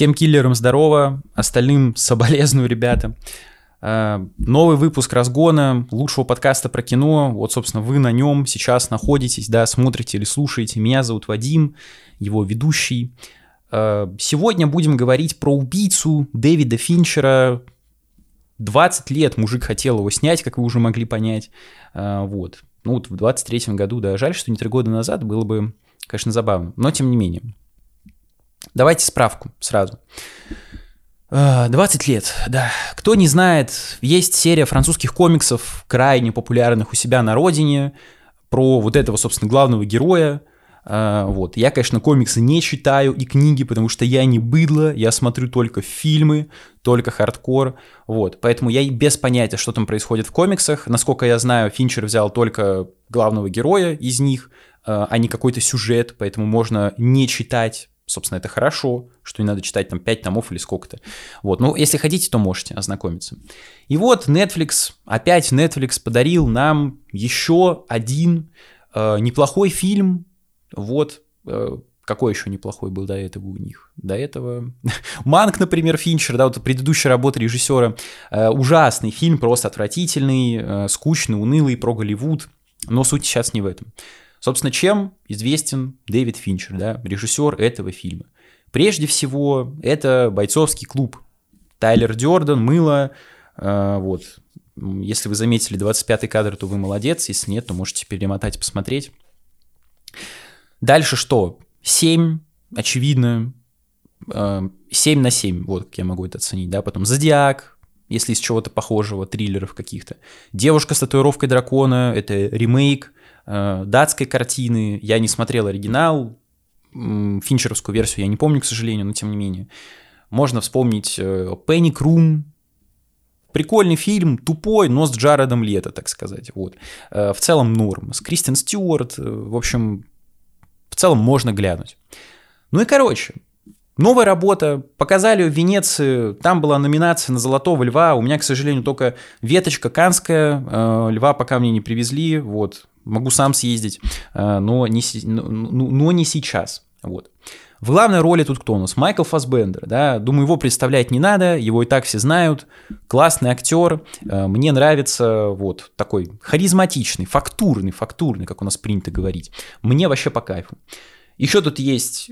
Всем киллерам здорово, остальным соболезную, ребята. Э, новый выпуск разгона лучшего подкаста про кино. Вот, собственно, вы на нем сейчас находитесь, да, смотрите или слушаете. Меня зовут Вадим, его ведущий. Э, сегодня будем говорить про убийцу Дэвида Финчера. 20 лет мужик хотел его снять, как вы уже могли понять. Э, вот. Ну вот в 23-м году, да, жаль, что не три года назад, было бы, конечно, забавно. Но тем не менее. Давайте справку сразу. 20 лет, да. Кто не знает, есть серия французских комиксов, крайне популярных у себя на родине, про вот этого, собственно, главного героя. А, вот. Я, конечно, комиксы не читаю и книги, потому что я не быдло, я смотрю только фильмы, только хардкор, вот. Поэтому я без понятия, что там происходит в комиксах. Насколько я знаю, Финчер взял только главного героя из них, а, а не какой-то сюжет, поэтому можно не читать собственно, это хорошо, что не надо читать там 5 томов или сколько-то. Вот, ну, если хотите, то можете ознакомиться. И вот Netflix, опять Netflix подарил нам еще один э, неплохой фильм. Вот, э, какой еще неплохой был до этого у них? До этого... Манк, например, Финчер, да, вот предыдущая работа режиссера. Э, ужасный фильм, просто отвратительный, э, скучный, унылый, про Голливуд. Но суть сейчас не в этом. Собственно, чем известен Дэвид Финчер, да, режиссер этого фильма? Прежде всего, это бойцовский клуб. Тайлер Дёрден, Мыло, э, вот. Если вы заметили 25-й кадр, то вы молодец, если нет, то можете перемотать и посмотреть. Дальше что? 7, очевидно, 7 э, на 7, вот как я могу это оценить, да, потом Зодиак, если из чего-то похожего, триллеров каких-то. Девушка с татуировкой дракона, это ремейк, датской картины. Я не смотрел оригинал, финчеровскую версию я не помню, к сожалению, но тем не менее. Можно вспомнить Пенни Крум, Прикольный фильм, тупой, но с Джаредом Лето, так сказать. Вот. Э, в целом норм. С Кристен Стюарт, э, в общем, в целом можно глянуть. Ну и короче, Новая работа, показали в Венеции, там была номинация на «Золотого льва», у меня, к сожалению, только веточка канская, э, льва пока мне не привезли, вот, могу сам съездить, э, но, не, но, но не сейчас, вот. В главной роли тут кто у нас? Майкл Фасбендер, да, думаю, его представлять не надо, его и так все знают, классный актер, э, мне нравится, вот, такой харизматичный, фактурный, фактурный, как у нас принято говорить, мне вообще по кайфу. Еще тут есть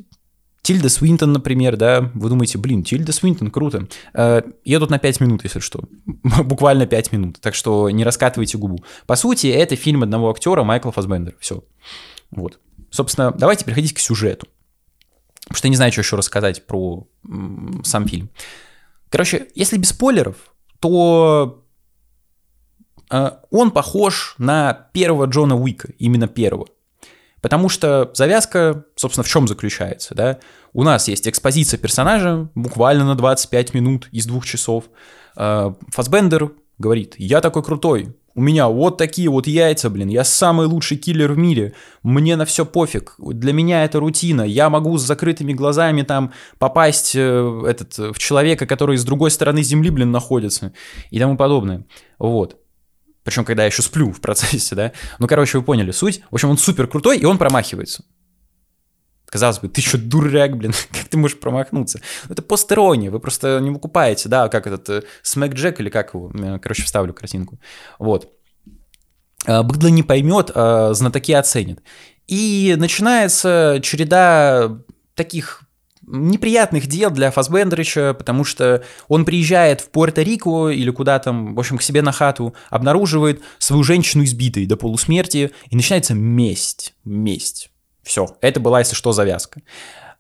Тильда Свинтон, например, да, вы думаете, блин, Тильда Свинтон, круто. Э, едут на 5 минут, если что. Буквально 5 минут, так что не раскатывайте губу. По сути, это фильм одного актера Майкла Фасбендера, все. Вот. Собственно, давайте переходить к сюжету. Потому что я не знаю, что еще рассказать про сам фильм. Короче, если без спойлеров, то э, он похож на первого Джона Уика, именно первого. Потому что завязка, собственно, в чем заключается, да? У нас есть экспозиция персонажа буквально на 25 минут из двух часов. А, Фасбендер говорит, я такой крутой, у меня вот такие вот яйца, блин, я самый лучший киллер в мире, мне на все пофиг, для меня это рутина, я могу с закрытыми глазами там попасть э, этот, в человека, который с другой стороны земли, блин, находится и тому подобное. Вот. Причем, когда я еще сплю в процессе, да. Ну, короче, вы поняли суть. В общем, он супер крутой, и он промахивается. Казалось бы, ты что, дурак, блин, как ты можешь промахнуться? Ну, это постерония, вы просто не выкупаете, да, как этот э, Смэк Джек или как его, короче, вставлю картинку. Вот. А, быдло не поймет, а знатоки оценят. И начинается череда таких неприятных дел для Фасбендерича, потому что он приезжает в Пуэрто-Рико или куда там, в общем, к себе на хату, обнаруживает свою женщину избитой до полусмерти, и начинается месть, месть. Все, это была, если что, завязка.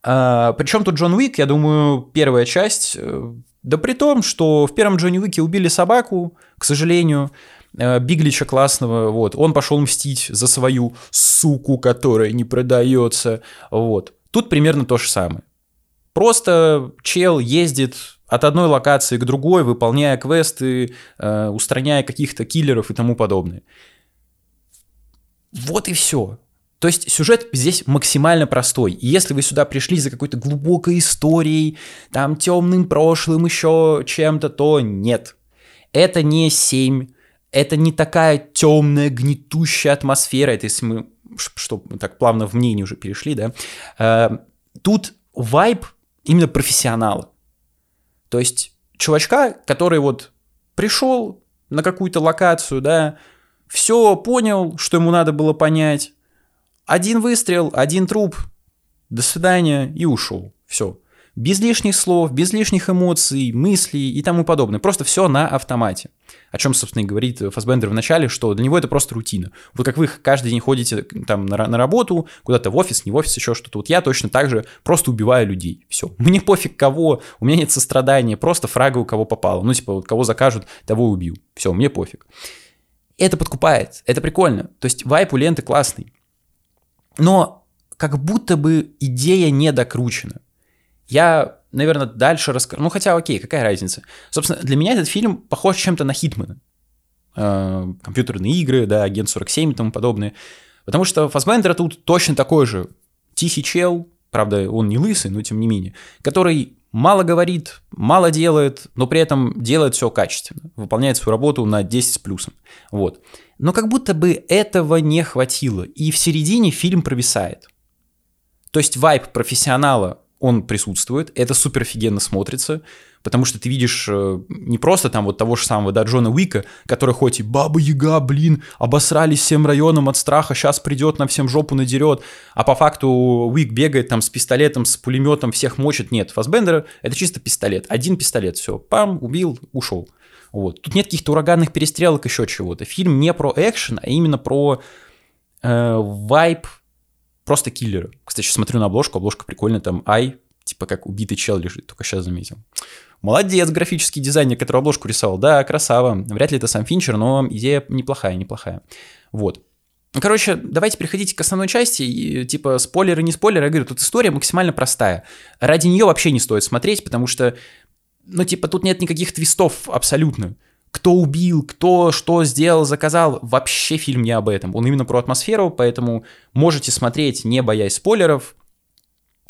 А, причем тут Джон Уик, я думаю, первая часть, э, да при том, что в первом Джонни Уике убили собаку, к сожалению, э, Биглича классного, вот, он пошел мстить за свою суку, которая не продается, вот. Тут примерно то же самое. Просто чел ездит от одной локации к другой, выполняя квесты, э, устраняя каких-то киллеров и тому подобное. Вот и все. То есть сюжет здесь максимально простой. И если вы сюда пришли за какой-то глубокой историей, там темным прошлым, еще чем-то, то нет. Это не 7, это не такая темная, гнетущая атмосфера. Это если мы, что так плавно в мнение уже перешли, да. Э, тут вайб именно профессионала. То есть чувачка, который вот пришел на какую-то локацию, да, все понял, что ему надо было понять. Один выстрел, один труп, до свидания и ушел. Все. Без лишних слов, без лишних эмоций, мыслей и тому подобное. Просто все на автомате. О чем, собственно, и говорит Фасбендер в начале, что для него это просто рутина. Вот как вы каждый день ходите там на, на работу, куда-то в офис, не в офис, еще что-то. Вот я точно так же просто убиваю людей. Все. Мне пофиг кого, у меня нет сострадания, просто фрага у кого попало. Ну, типа, вот кого закажут, того убью. Все, мне пофиг. Это подкупает, это прикольно. То есть вайп у ленты классный. Но как будто бы идея не докручена. Я, наверное, дальше расскажу. Ну, хотя, окей, какая разница? Собственно, для меня этот фильм похож чем-то на Хитмана. Э, компьютерные игры, да, Агент 47 и тому подобное. Потому что Фасбендер тут точно такой же тихий чел, правда, он не лысый, но тем не менее, который мало говорит, мало делает, но при этом делает все качественно, выполняет свою работу на 10 с плюсом. Вот. Но как будто бы этого не хватило, и в середине фильм провисает. То есть вайп профессионала он присутствует, это супер офигенно смотрится, потому что ты видишь э, не просто там вот того же самого, да, Джона Уика, который хоть и баба Яга, блин, обосрались всем районом от страха, сейчас придет, на всем жопу надерет, а по факту Уик бегает там с пистолетом, с пулеметом, всех мочит, нет, Фасбендера это чисто пистолет, один пистолет, все, пам, убил, ушел. Вот. Тут нет каких-то ураганных перестрелок, еще чего-то. Фильм не про экшен, а именно про э, вайп Просто киллеры. Кстати, сейчас смотрю на обложку, обложка прикольная, там ай, типа как убитый чел лежит, только сейчас заметил. Молодец, графический дизайнер, который обложку рисовал. Да, красава. Вряд ли это сам Финчер, но идея неплохая, неплохая. Вот. Короче, давайте переходить к основной части. И, типа, спойлеры, не спойлеры. Я говорю, тут история максимально простая. Ради нее вообще не стоит смотреть, потому что, ну, типа, тут нет никаких твистов абсолютно кто убил, кто что сделал, заказал. Вообще фильм не об этом. Он именно про атмосферу, поэтому можете смотреть, не боясь спойлеров.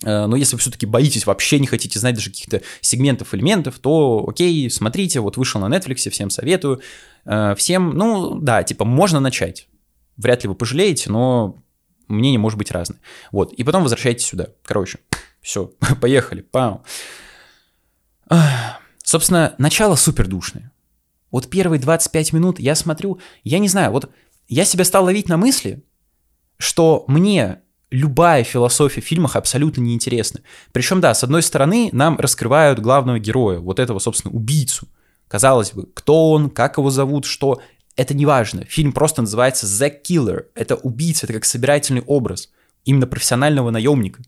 Э, но если вы все-таки боитесь, вообще не хотите знать даже каких-то сегментов, элементов, то окей, смотрите, вот вышел на Netflix, всем советую. Э, всем, ну да, типа можно начать. Вряд ли вы пожалеете, но мнение может быть разное. Вот, и потом возвращайтесь сюда. Короче, все, поехали, пау. Собственно, начало супер душное. Вот первые 25 минут я смотрю, я не знаю, вот я себя стал ловить на мысли, что мне любая философия в фильмах абсолютно неинтересна. Причем, да, с одной стороны, нам раскрывают главного героя, вот этого, собственно, убийцу. Казалось бы, кто он, как его зовут, что... Это не важно. Фильм просто называется The Killer. Это убийца, это как собирательный образ. Именно профессионального наемника,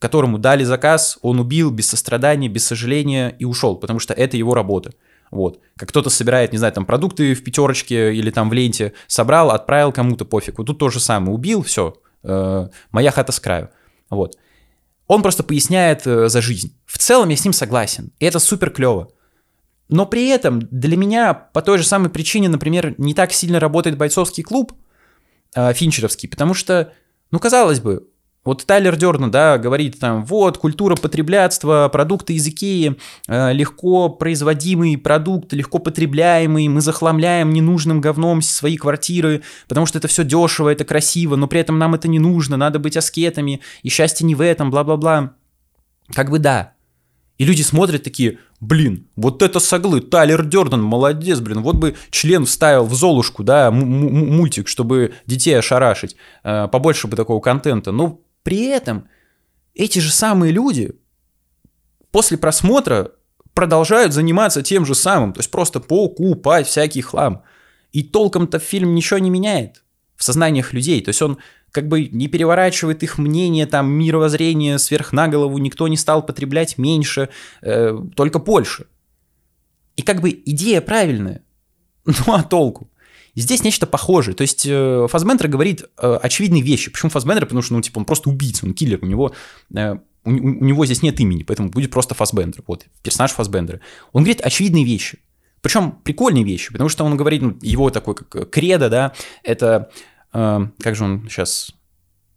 которому дали заказ, он убил без сострадания, без сожаления и ушел, потому что это его работа. Вот. Как кто-то собирает, не знаю, там продукты в пятерочке или там в ленте, собрал, отправил кому-то пофиг. Вот тут то же самое. Убил, все, э, моя хата с краю. Вот. Он просто поясняет э, за жизнь. В целом я с ним согласен. И это супер клево. Но при этом для меня по той же самой причине, например, не так сильно работает бойцовский клуб э, финчеровский, потому что, ну, казалось бы, вот Тайлер Дерна, да, говорит там, вот, культура потреблятства, продукты из Икеи, э, легко производимый продукт, легко потребляемый, мы захламляем ненужным говном свои квартиры, потому что это все дешево, это красиво, но при этом нам это не нужно, надо быть аскетами, и счастье не в этом, бла-бла-бла. Как бы да. И люди смотрят такие, блин, вот это соглы, Тайлер Дерден, молодец, блин, вот бы член вставил в Золушку, да, мультик, чтобы детей ошарашить, э, побольше бы такого контента. Ну, при этом эти же самые люди после просмотра продолжают заниматься тем же самым, то есть просто покупать всякий хлам. И толком-то фильм ничего не меняет в сознаниях людей. То есть он как бы не переворачивает их мнение, там, мировоззрение сверх на голову, никто не стал потреблять меньше, э, только больше. И как бы идея правильная, ну а толку? Здесь нечто похожее. То есть э, Фасбендер говорит э, очевидные вещи. Почему Фасбендер? Потому что, ну, типа, он просто убийца, он киллер, у него, э, у, него здесь нет имени, поэтому будет просто Фасбендер, вот, персонаж Фасбендера. Он говорит очевидные вещи. Причем прикольные вещи, потому что он говорит, ну, его такой как кредо, да, это, э, как же он сейчас,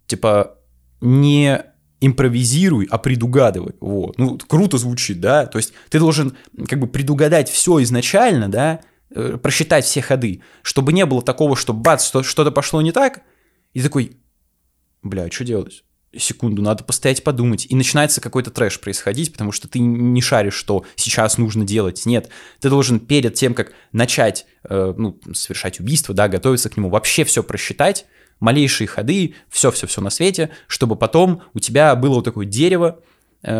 типа, не импровизируй, а предугадывай. Вот. Ну, круто звучит, да? То есть ты должен как бы предугадать все изначально, да, Э, просчитать все ходы, чтобы не было такого, что бац, что-то пошло не так, и такой, бля, а что делать? секунду, надо постоять подумать. И начинается какой-то трэш происходить, потому что ты не шаришь, что сейчас нужно делать. Нет, ты должен перед тем, как начать э, ну, совершать убийство, да, готовиться к нему, вообще все просчитать, малейшие ходы, все-все-все на свете, чтобы потом у тебя было вот такое дерево, э,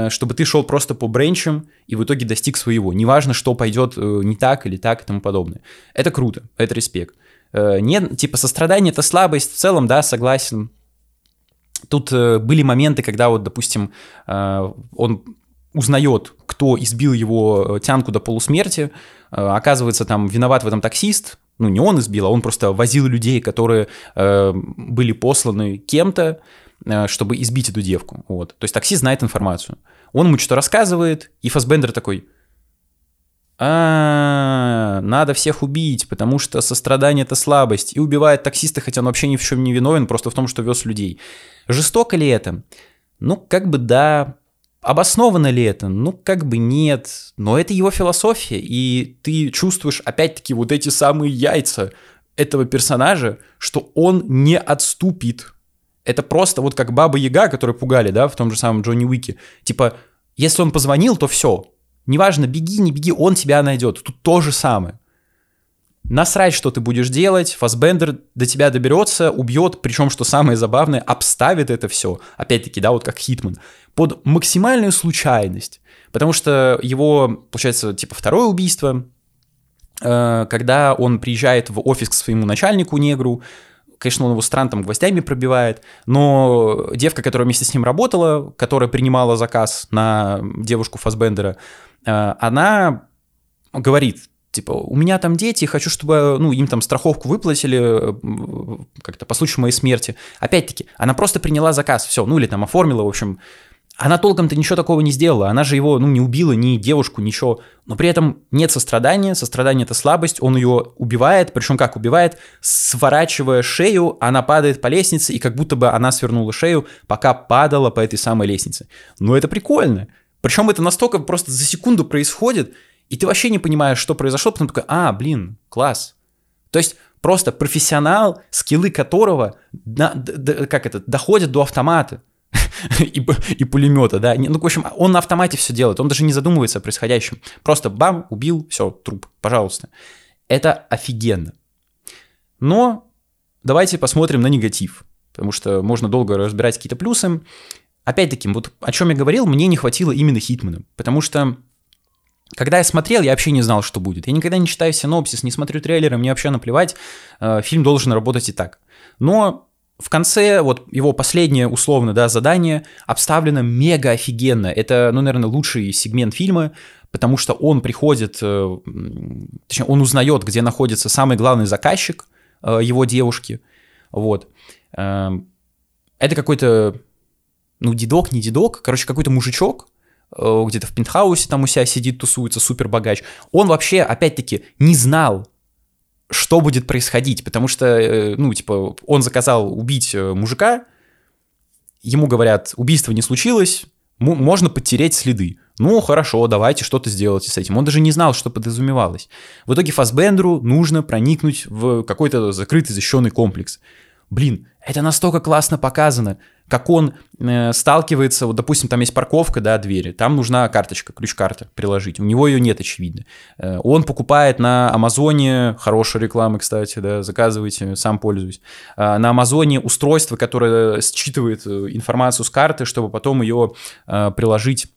чтобы ты шел просто по бренчам и в итоге достиг своего. Неважно, что пойдет э, не так или так и тому подобное. Это круто, это респект. Э, нет, типа сострадание это слабость, в целом, да, согласен. Тут были моменты, когда вот, допустим, он узнает, кто избил его тянку до полусмерти, оказывается, там виноват в этом таксист, ну не он избил, а он просто возил людей, которые э, были посланы кем-то, э, чтобы избить эту девку. Вот. То есть таксист знает информацию. Он ему что-то рассказывает, и Фасбендер такой, а, надо всех убить, потому что сострадание это слабость. И убивает таксиста, хотя он вообще ни в чем не виновен, просто в том, что вез людей. Жестоко ли это? Ну, как бы да, Обосновано ли это? Ну, как бы нет. Но это его философия, и ты чувствуешь, опять-таки, вот эти самые яйца этого персонажа, что он не отступит. Это просто вот как Баба Яга, которую пугали, да, в том же самом Джонни Уике. Типа, если он позвонил, то все. Неважно, беги, не беги, он тебя найдет. Тут то же самое. Насрать, что ты будешь делать, Фасбендер до тебя доберется, убьет, причем, что самое забавное, обставит это все, опять-таки, да, вот как Хитман, под максимальную случайность. Потому что его, получается, типа второе убийство, э, когда он приезжает в офис к своему начальнику негру, конечно, он его странно там гвоздями пробивает, но девка, которая вместе с ним работала, которая принимала заказ на девушку Фасбендера, э, она говорит, типа, у меня там дети, хочу, чтобы, ну, им там страховку выплатили э, как-то по случаю моей смерти. Опять-таки, она просто приняла заказ, все, ну, или там оформила, в общем, она толком-то ничего такого не сделала, она же его, ну, не убила, ни девушку, ничего, но при этом нет сострадания, сострадание – это слабость, он ее убивает, причем как убивает, сворачивая шею, она падает по лестнице, и как будто бы она свернула шею, пока падала по этой самой лестнице. Но это прикольно. Причем это настолько просто за секунду происходит, и ты вообще не понимаешь, что произошло, потом такой, а, блин, класс. То есть просто профессионал, скиллы которого, на, д, как это, доходят до автомата и, и пулемета, да. Ну, в общем, он на автомате все делает, он даже не задумывается о происходящем. Просто бам, убил, все, труп, пожалуйста. Это офигенно. Но давайте посмотрим на негатив, потому что можно долго разбирать какие-то плюсы. Опять-таки, вот о чем я говорил, мне не хватило именно Хитмана, потому что когда я смотрел, я вообще не знал, что будет. Я никогда не читаю синопсис, не смотрю трейлеры, мне вообще наплевать. Э, фильм должен работать и так. Но в конце, вот его последнее условно, да, задание обставлено мега офигенно. Это, ну, наверное, лучший сегмент фильма, потому что он приходит, э, точнее, он узнает, где находится самый главный заказчик э, его девушки. Вот. Это какой-то, ну, дедок, не дедок, короче, какой-то мужичок, Э, где-то в пентхаусе там у себя сидит, тусуется, супер богач. Он вообще, опять-таки, не знал, что будет происходить, потому что, э, ну, типа, он заказал убить э, мужика, ему говорят, убийство не случилось, можно подтереть следы. Ну, хорошо, давайте что-то сделайте с этим. Он даже не знал, что подразумевалось. В итоге Фасбендеру нужно проникнуть в какой-то закрытый защищенный комплекс. Блин, это настолько классно показано как он э, сталкивается, вот, допустим, там есть парковка, да, двери, там нужна карточка, ключ-карта приложить, у него ее нет, очевидно. Э, он покупает на Амазоне, хорошая реклама, кстати, да, заказывайте, сам пользуюсь, э, на Амазоне устройство, которое считывает э, информацию с карты, чтобы потом ее э, приложить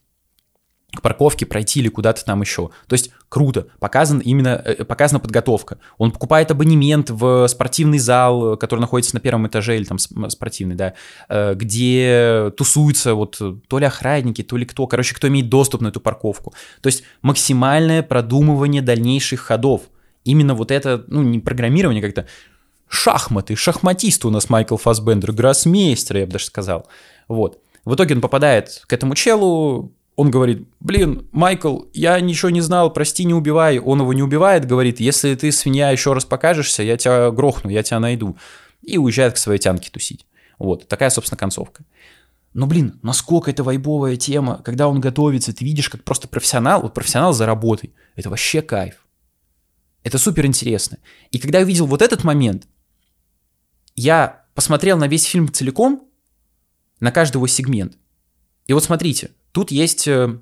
к парковке пройти или куда-то там еще. То есть круто, показан именно, э, показана подготовка. Он покупает абонемент в спортивный зал, который находится на первом этаже, или там спортивный, да, э, где тусуются вот то ли охранники, то ли кто, короче, кто имеет доступ на эту парковку. То есть максимальное продумывание дальнейших ходов. Именно вот это, ну, не программирование как-то, шахматы, шахматист у нас Майкл Фасбендер, гроссмейстер, я бы даже сказал. Вот. В итоге он попадает к этому челу, он говорит, блин, Майкл, я ничего не знал, прости, не убивай. Он его не убивает, говорит, если ты, свинья, еще раз покажешься, я тебя грохну, я тебя найду. И уезжает к своей тянке тусить. Вот, такая, собственно, концовка. Но, блин, насколько это вайбовая тема, когда он готовится, ты видишь, как просто профессионал, вот профессионал за работой. Это вообще кайф. Это супер интересно. И когда я увидел вот этот момент, я посмотрел на весь фильм целиком, на каждый его сегмент. И вот смотрите, тут есть, э,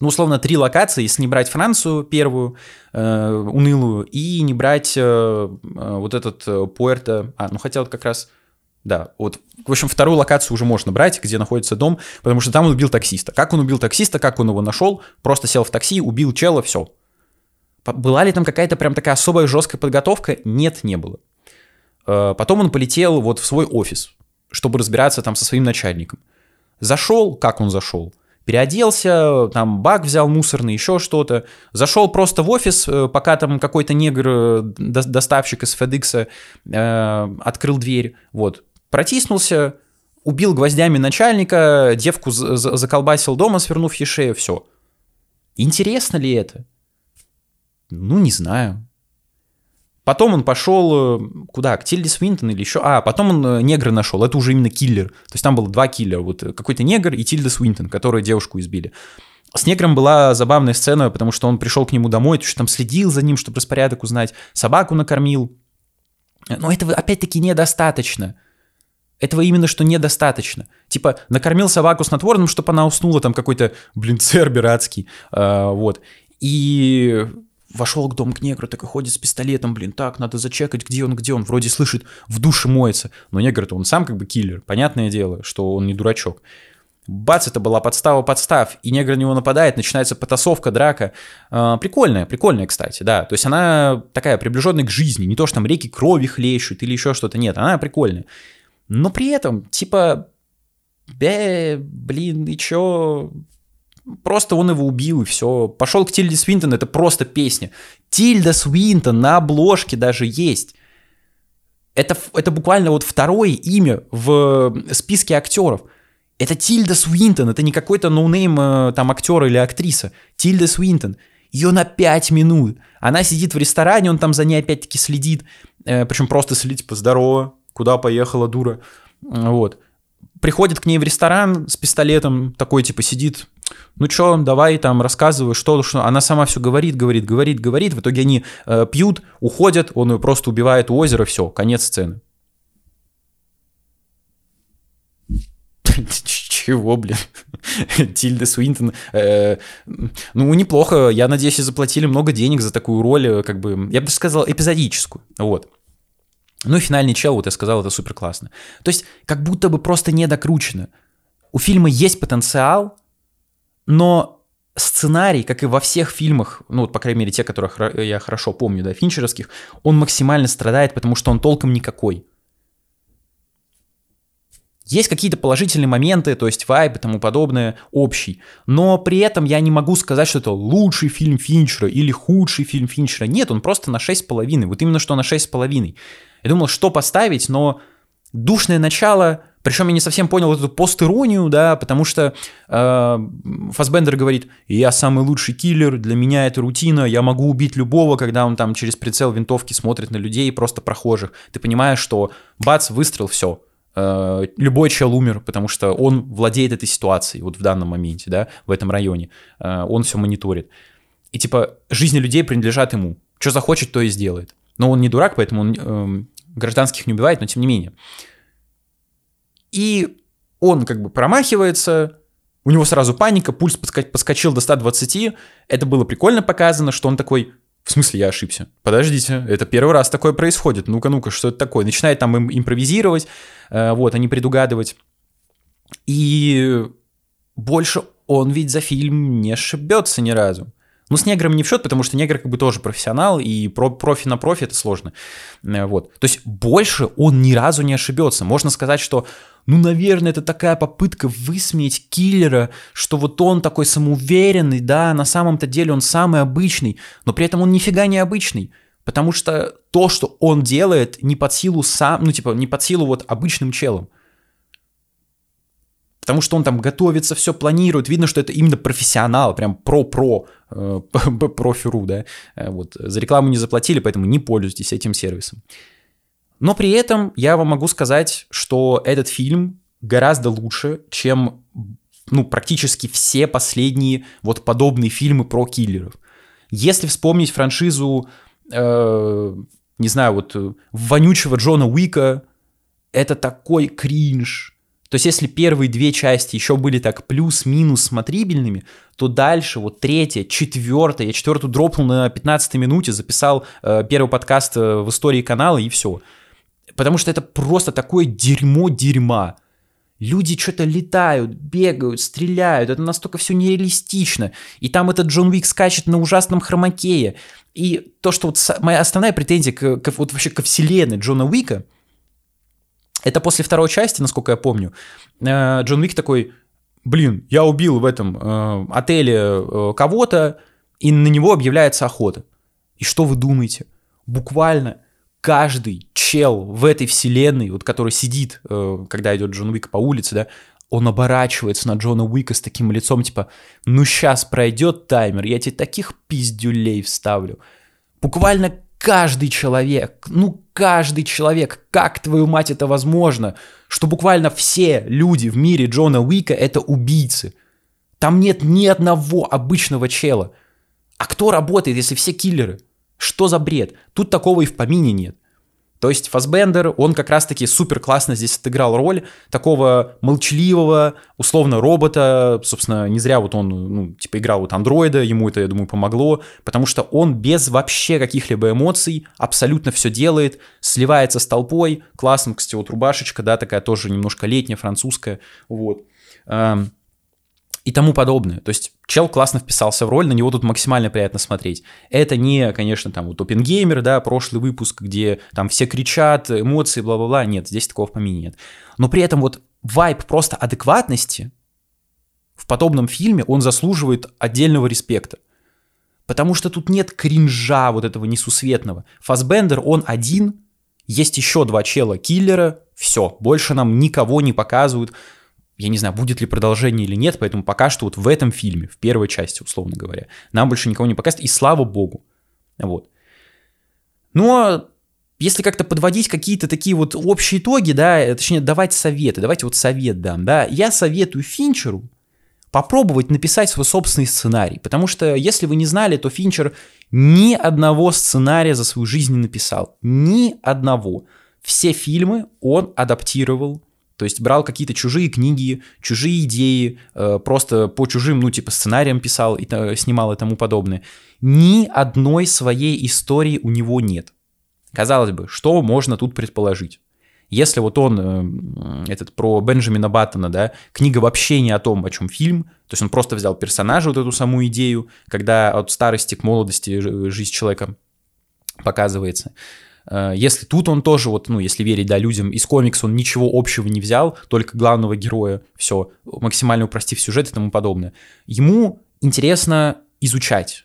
ну, условно, три локации, если не брать Францию первую, э, унылую, и не брать э, э, вот этот э, Пуэрто, а, ну, хотя вот как раз, да, вот, в общем, вторую локацию уже можно брать, где находится дом, потому что там он убил таксиста. Как он убил таксиста, как он его нашел, просто сел в такси, убил чела, все. Была ли там какая-то прям такая особая жесткая подготовка? Нет, не было. Э, потом он полетел вот в свой офис, чтобы разбираться там со своим начальником. Зашел, как он зашел? Переоделся, там баг взял мусорный, еще что-то. Зашел просто в офис, э, пока там какой-то негр, э, доставщик из FedEx, э, открыл дверь. Вот. Протиснулся, убил гвоздями начальника, девку заколбасил дома, свернув ей шею, все. Интересно ли это? Ну, не знаю. Потом он пошел э, куда? К Тильде Свинтон или еще? А, потом он э, негра нашел. Это уже именно киллер. То есть там было два киллера. Вот э, какой-то негр и Тильда Свинтон, которые девушку избили. С негром была забавная сцена, потому что он пришел к нему домой, то есть там следил за ним, чтобы распорядок узнать, собаку накормил. Но этого опять-таки недостаточно. Этого именно что недостаточно. Типа, накормил собаку снотворным, чтобы она уснула, там какой-то, блин, цербер адский. А, вот. И вошел к дом к негру, так и ходит с пистолетом, блин, так, надо зачекать, где он, где он, вроде слышит, в душе моется. Но негр-то он сам как бы киллер, понятное дело, что он не дурачок. Бац, это была подстава подстав, и негр на него нападает, начинается потасовка, драка. Э, прикольная, прикольная, кстати, да. То есть она такая приближенная к жизни, не то, что там реки крови хлещут или еще что-то, нет, она прикольная. Но при этом, типа, бе, блин, и чё, Просто он его убил, и все. Пошел к Тильде Свинтон, это просто песня. Тильда Свинтон на обложке даже есть. Это, это буквально вот второе имя в списке актеров. Это Тильда Свинтон, это не какой-то no-name э, там актер или актриса. Тильда Свинтон. Ее на 5 минут. Она сидит в ресторане, он там за ней опять-таки следит. Э, причем просто следит, типа, здорово, куда поехала, дура. Вот. Приходит к ней в ресторан с пистолетом, такой, типа, сидит, ну чё, давай там рассказывай, что, что. Она сама все говорит, говорит, говорит, говорит. В итоге они э, пьют, уходят, он ее просто убивает у озера, все, конец сцены. Чего, блин? Тильда Суинтон. Э, ну, неплохо. Я надеюсь, и заплатили много денег за такую роль, э, как бы, я бы даже сказал, эпизодическую. Вот. Ну и финальный чел, вот я сказал, это супер классно. То есть, как будто бы просто не докручено. У фильма есть потенциал, но сценарий, как и во всех фильмах, ну, вот, по крайней мере, те, которых я хорошо помню, да, финчеровских, он максимально страдает, потому что он толком никакой. Есть какие-то положительные моменты, то есть вайб и тому подобное, общий. Но при этом я не могу сказать, что это лучший фильм Финчера или худший фильм Финчера. Нет, он просто на 6,5. Вот именно что на 6,5. Я думал, что поставить, но душное начало причем я не совсем понял эту постиронию, да, потому что э, Фасбендер говорит, я самый лучший киллер, для меня это рутина, я могу убить любого, когда он там через прицел винтовки смотрит на людей, просто прохожих. Ты понимаешь, что бац, выстрел, все, э, любой чел умер, потому что он владеет этой ситуацией вот в данном моменте, да, в этом районе. Э, он все мониторит. И типа жизни людей принадлежат ему. Что захочет, то и сделает. Но он не дурак, поэтому он э, гражданских не убивает, но тем не менее. И он как бы промахивается, у него сразу паника, пульс подскочил до 120. Это было прикольно показано, что он такой, в смысле я ошибся? Подождите, это первый раз такое происходит. Ну-ка, ну-ка, что это такое? Начинает там им импровизировать, э, вот, они предугадывать. И больше он ведь за фильм не ошибется ни разу. Ну, с негром не в счет, потому что негр как бы тоже профессионал, и про профи на профи это сложно. Э, вот. То есть больше он ни разу не ошибется. Можно сказать, что, ну, наверное, это такая попытка высмеять киллера, что вот он такой самоуверенный, да, на самом-то деле он самый обычный, но при этом он нифига не обычный. Потому что то, что он делает, не под силу сам, ну, типа, не под силу вот обычным челом. Потому что он там готовится, все планирует. Видно, что это именно профессионал, прям про-про, э, профи.ру, да. Э, вот. За рекламу не заплатили, поэтому не пользуйтесь этим сервисом. Но при этом я вам могу сказать, что этот фильм гораздо лучше, чем ну, практически все последние вот подобные фильмы про киллеров. Если вспомнить франшизу, э, не знаю, вот вонючего Джона Уика, это такой кринж, то есть если первые две части еще были так плюс-минус смотрибельными, то дальше вот третья, четвертая, я четвертую дропнул на 15 минуте, записал э, первый подкаст э, в истории канала и все. Потому что это просто такое дерьмо дерьма. Люди что-то летают, бегают, стреляют. Это настолько все нереалистично. И там этот Джон Уик скачет на ужасном хромакее. И то, что вот моя основная претензия к, к, вот вообще ко вселенной Джона Уика, это после второй части, насколько я помню, э, Джон Уик такой, блин, я убил в этом э, отеле э, кого-то, и на него объявляется охота. И что вы думаете? Буквально каждый чел в этой вселенной, вот который сидит, когда идет Джон Уик по улице, да, он оборачивается на Джона Уика с таким лицом, типа, ну сейчас пройдет таймер, я тебе таких пиздюлей вставлю. Буквально каждый человек, ну каждый человек, как твою мать это возможно, что буквально все люди в мире Джона Уика это убийцы. Там нет ни одного обычного чела. А кто работает, если все киллеры? Что за бред? Тут такого и в помине нет. То есть Фасбендер, он как раз-таки супер классно здесь отыграл роль такого молчаливого, условно, робота. Собственно, не зря вот он, ну, типа, играл вот андроида, ему это, я думаю, помогло, потому что он без вообще каких-либо эмоций абсолютно все делает, сливается с толпой. Классно, кстати, вот рубашечка, да, такая тоже немножко летняя, французская, вот. И тому подобное. То есть чел классно вписался в роль, на него тут максимально приятно смотреть. Это не, конечно, там вот Опенгеймер, да, прошлый выпуск, где там все кричат, эмоции, бла-бла-бла. Нет, здесь такого в помине нет. Но при этом вот вайп просто адекватности в подобном фильме, он заслуживает отдельного респекта. Потому что тут нет кринжа вот этого несусветного. Фасбендер, он один, есть еще два чела киллера, все, больше нам никого не показывают я не знаю, будет ли продолжение или нет, поэтому пока что вот в этом фильме, в первой части, условно говоря, нам больше никого не показывают, и слава богу. Вот. Но если как-то подводить какие-то такие вот общие итоги, да, э, точнее, давать советы, давайте вот совет дам, да, я советую Финчеру попробовать написать свой собственный сценарий, потому что, если вы не знали, то Финчер ни одного сценария за свою жизнь не написал, ни одного. Все фильмы он адаптировал то есть брал какие-то чужие книги, чужие идеи, э, просто по чужим, ну, типа, сценариям писал и снимал и тому подобное. Ни одной своей истории у него нет. Казалось бы, что можно тут предположить? Если вот он, э, этот про Бенджамина Баттона, да, книга вообще не о том, о чем фильм, то есть он просто взял персонажа, вот эту саму идею, когда от старости к молодости жизнь человека показывается. Э, если тут он тоже, вот, ну, если верить, да, людям из комикса, он ничего общего не взял, только главного героя, все, максимально упростив сюжет и тому подобное. Ему интересно изучать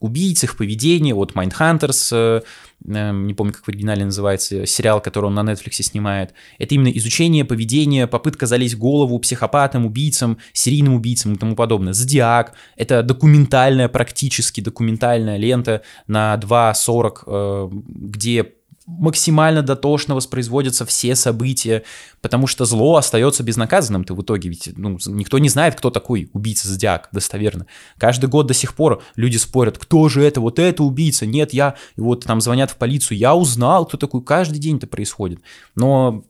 убийц, их поведение, вот Mindhunters, э, э, не помню, как в оригинале называется, сериал, который он на Netflix снимает, это именно изучение поведения, попытка залезть в голову психопатам, убийцам, серийным убийцам и тому подобное. Зодиак — это документальная, практически документальная лента на 2.40, э, где максимально дотошно воспроизводятся все события, потому что зло остается безнаказанным ты в итоге, ведь ну, никто не знает, кто такой убийца Зодиак, достоверно. Каждый год до сих пор люди спорят, кто же это, вот это убийца, нет, я, и вот там звонят в полицию, я узнал, кто такой, каждый день это происходит. Но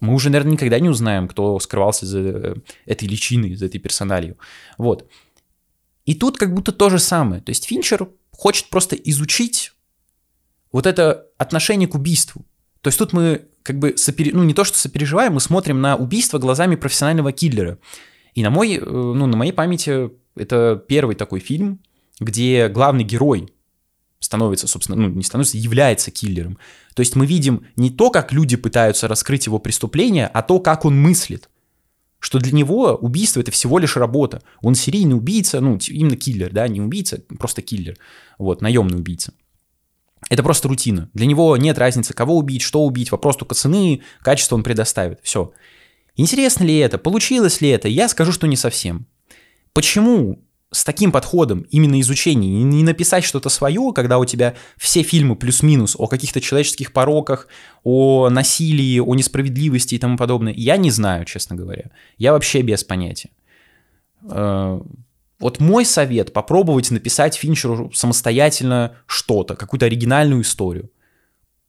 мы уже, наверное, никогда не узнаем, кто скрывался за э, этой личиной, за этой персональю. Вот. И тут как будто то же самое. То есть Финчер хочет просто изучить вот это отношение к убийству. То есть тут мы как бы, сопере... ну не то что сопереживаем, мы смотрим на убийство глазами профессионального киллера. И на, мой, э, ну, на моей памяти это первый такой фильм, где главный герой становится, собственно, ну, не становится, является киллером. То есть мы видим не то, как люди пытаются раскрыть его преступление, а то, как он мыслит. Что для него убийство это всего лишь работа. Он серийный убийца, ну, именно киллер, да, не убийца, просто киллер. Вот, наемный убийца. Это просто рутина. Для него нет разницы, кого убить, что убить, вопрос только цены, качество он предоставит. Все. Интересно ли это, получилось ли это, я скажу, что не совсем. Почему с таким подходом именно изучения не написать что-то свое, когда у тебя все фильмы плюс-минус о каких-то человеческих пороках, о насилии, о несправедливости и тому подобное, я не знаю, честно говоря. Я вообще без понятия. Э, вот мой совет — попробовать написать Финчеру самостоятельно что-то, какую-то оригинальную историю.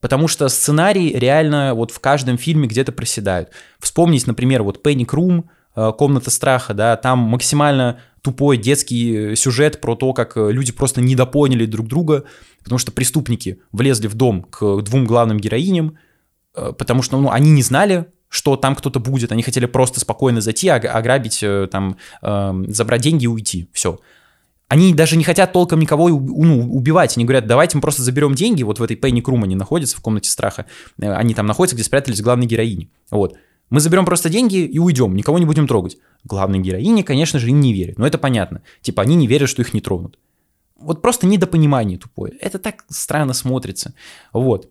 Потому что сценарий реально вот в каждом фильме где-то проседают. Вспомнить, например, вот Panic Room, э, «Комната страха», да, там максимально тупой детский сюжет про то, как люди просто недопоняли друг друга, потому что преступники влезли в дом к двум главным героиням, э, потому что ну, они не знали, что там кто-то будет, они хотели просто спокойно зайти, ограбить, э, там, забрать деньги и уйти, все. Они даже не хотят толком никого ну, убивать. Они говорят, давайте мы просто заберем деньги. Вот в этой Пенни Крум они находятся в комнате страха. Э, они там находятся, где спрятались главной героини. Вот. Мы заберем просто деньги и уйдем, никого не будем трогать. Главной героине, конечно же, им не верят. Но это понятно. Типа они не верят, что их не тронут. Вот просто недопонимание тупое. Это так странно смотрится. Вот.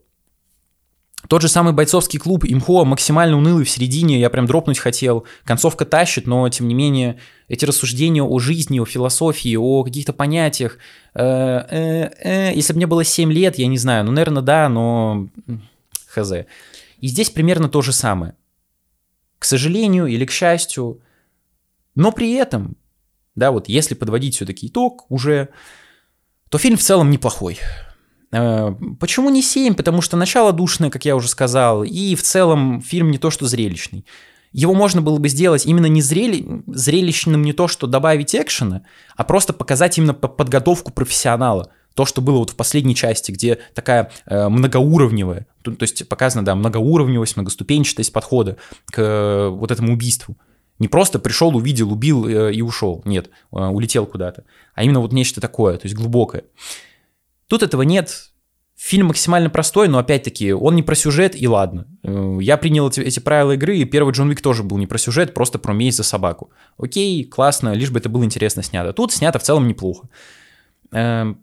Тот же самый бойцовский клуб Имхо максимально унылый в середине, я прям дропнуть хотел. Концовка тащит, но тем не менее эти рассуждения о жизни, о философии, о каких-то понятиях. Э, э, э, если бы мне было 7 лет, я не знаю, ну, наверное, да, но хз. И здесь примерно то же самое. К сожалению или к счастью, но при этом, да, вот если подводить все-таки итог уже, то фильм в целом неплохой. Э, почему не 7? Потому что начало душное, как я уже сказал, и в целом фильм не то что зрелищный. Его можно было бы сделать именно не зрели... зрелищным, не то что добавить экшена, а просто показать именно подготовку профессионала. То, что было вот в последней части, где такая э, многоуровневая, то, то есть показана, да, многоуровневость, многоступенчатость подхода к э, вот этому убийству. Не просто пришел, увидел, убил э, и ушел. Нет, э, улетел куда-то. А именно вот нечто такое, то есть глубокое. Тут этого нет. Фильм максимально простой, но опять-таки он не про сюжет, и ладно. Э, я принял эти, эти правила игры, и первый Джон Уик тоже был не про сюжет, просто про месть за собаку. Окей, классно, лишь бы это было интересно снято. Тут снято в целом неплохо. Эм,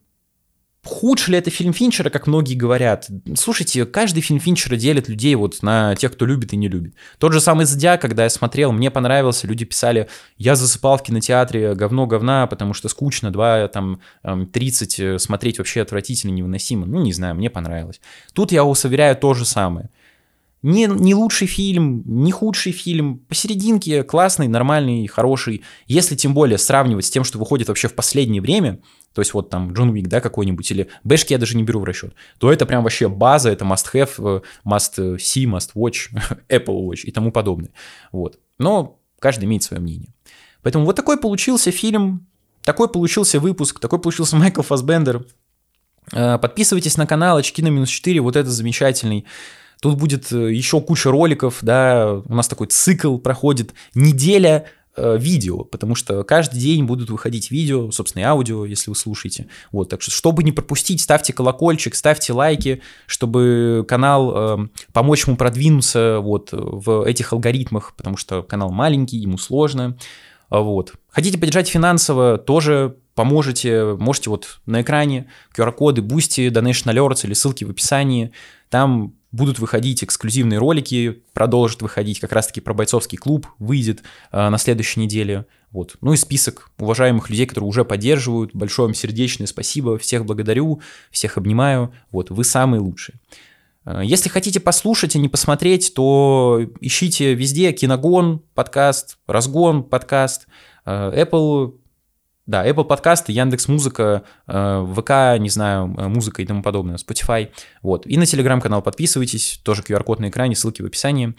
Худший ли это фильм Финчера, как многие говорят? Слушайте, каждый фильм Финчера делит людей вот на тех, кто любит и не любит. Тот же самый «Зодиак», когда я смотрел, мне понравился, люди писали, я засыпал в кинотеатре говно говна, потому что скучно, 2, там, 30 э, смотреть вообще отвратительно, невыносимо. Ну, не знаю, мне понравилось. Тут я вас уверяю то же самое. Не, не лучший фильм, не худший фильм, посерединке классный, нормальный, хороший. Если тем более сравнивать с тем, что выходит вообще в последнее время, то есть вот там Джон Уик, да, какой-нибудь, или Бэшки я даже не беру в расчет, то это прям вообще база, это must-have, э, must-see, must-watch, Apple Watch и тому подобное. Вот. Но каждый имеет свое мнение. Поэтому вот такой получился фильм, такой получился выпуск, такой получился Майкл Фасбендер. Э, подписывайтесь на канал Очки на минус 4, вот это замечательный. Тут будет э, еще куча роликов, да, у нас такой цикл проходит, неделя Э, видео, потому что каждый день будут выходить видео, собственно, и аудио, если вы слушаете. Вот, так что, чтобы не пропустить, ставьте колокольчик, ставьте лайки, чтобы канал, э, помочь ему продвинуться вот в этих алгоритмах, потому что канал маленький, ему сложно. Вот. Хотите поддержать финансово, тоже поможете, можете вот на экране QR-коды, Boosty, Donation Alerts или ссылки в описании, там будут выходить эксклюзивные ролики, продолжит выходить как раз-таки про бойцовский клуб, выйдет э, на следующей неделе. Вот. Ну и список уважаемых людей, которые уже поддерживают. Большое вам сердечное спасибо. Всех благодарю, всех обнимаю. Вот, вы самые лучшие. Э, если хотите послушать, а не посмотреть, то ищите везде Киногон, подкаст, Разгон, подкаст, э, Apple да, Apple подкасты, Яндекс Музыка, э, ВК, не знаю, э, музыка и тому подобное, Spotify. Вот. И на телеграм-канал подписывайтесь, тоже QR-код на экране, ссылки в описании.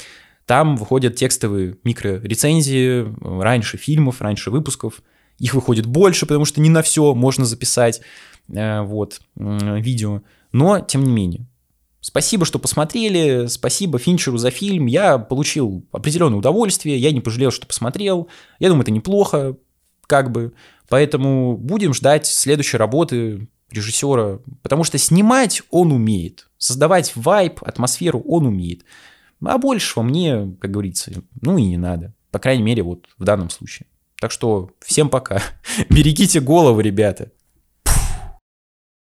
Там выходят текстовые микрорецензии, э, раньше фильмов, раньше выпусков. Их выходит больше, потому что не на все можно записать вот, видео. Но, тем не менее, Спасибо, что посмотрели, спасибо Финчеру за фильм. Я получил определенное удовольствие, я не пожалел, что посмотрел. Я думаю, это неплохо, как бы. Поэтому будем ждать следующей работы режиссера, потому что снимать он умеет, создавать вайб, атмосферу он умеет. А большего мне, как говорится, ну и не надо. По крайней мере, вот в данном случае. Так что всем пока. Берегите голову, ребята.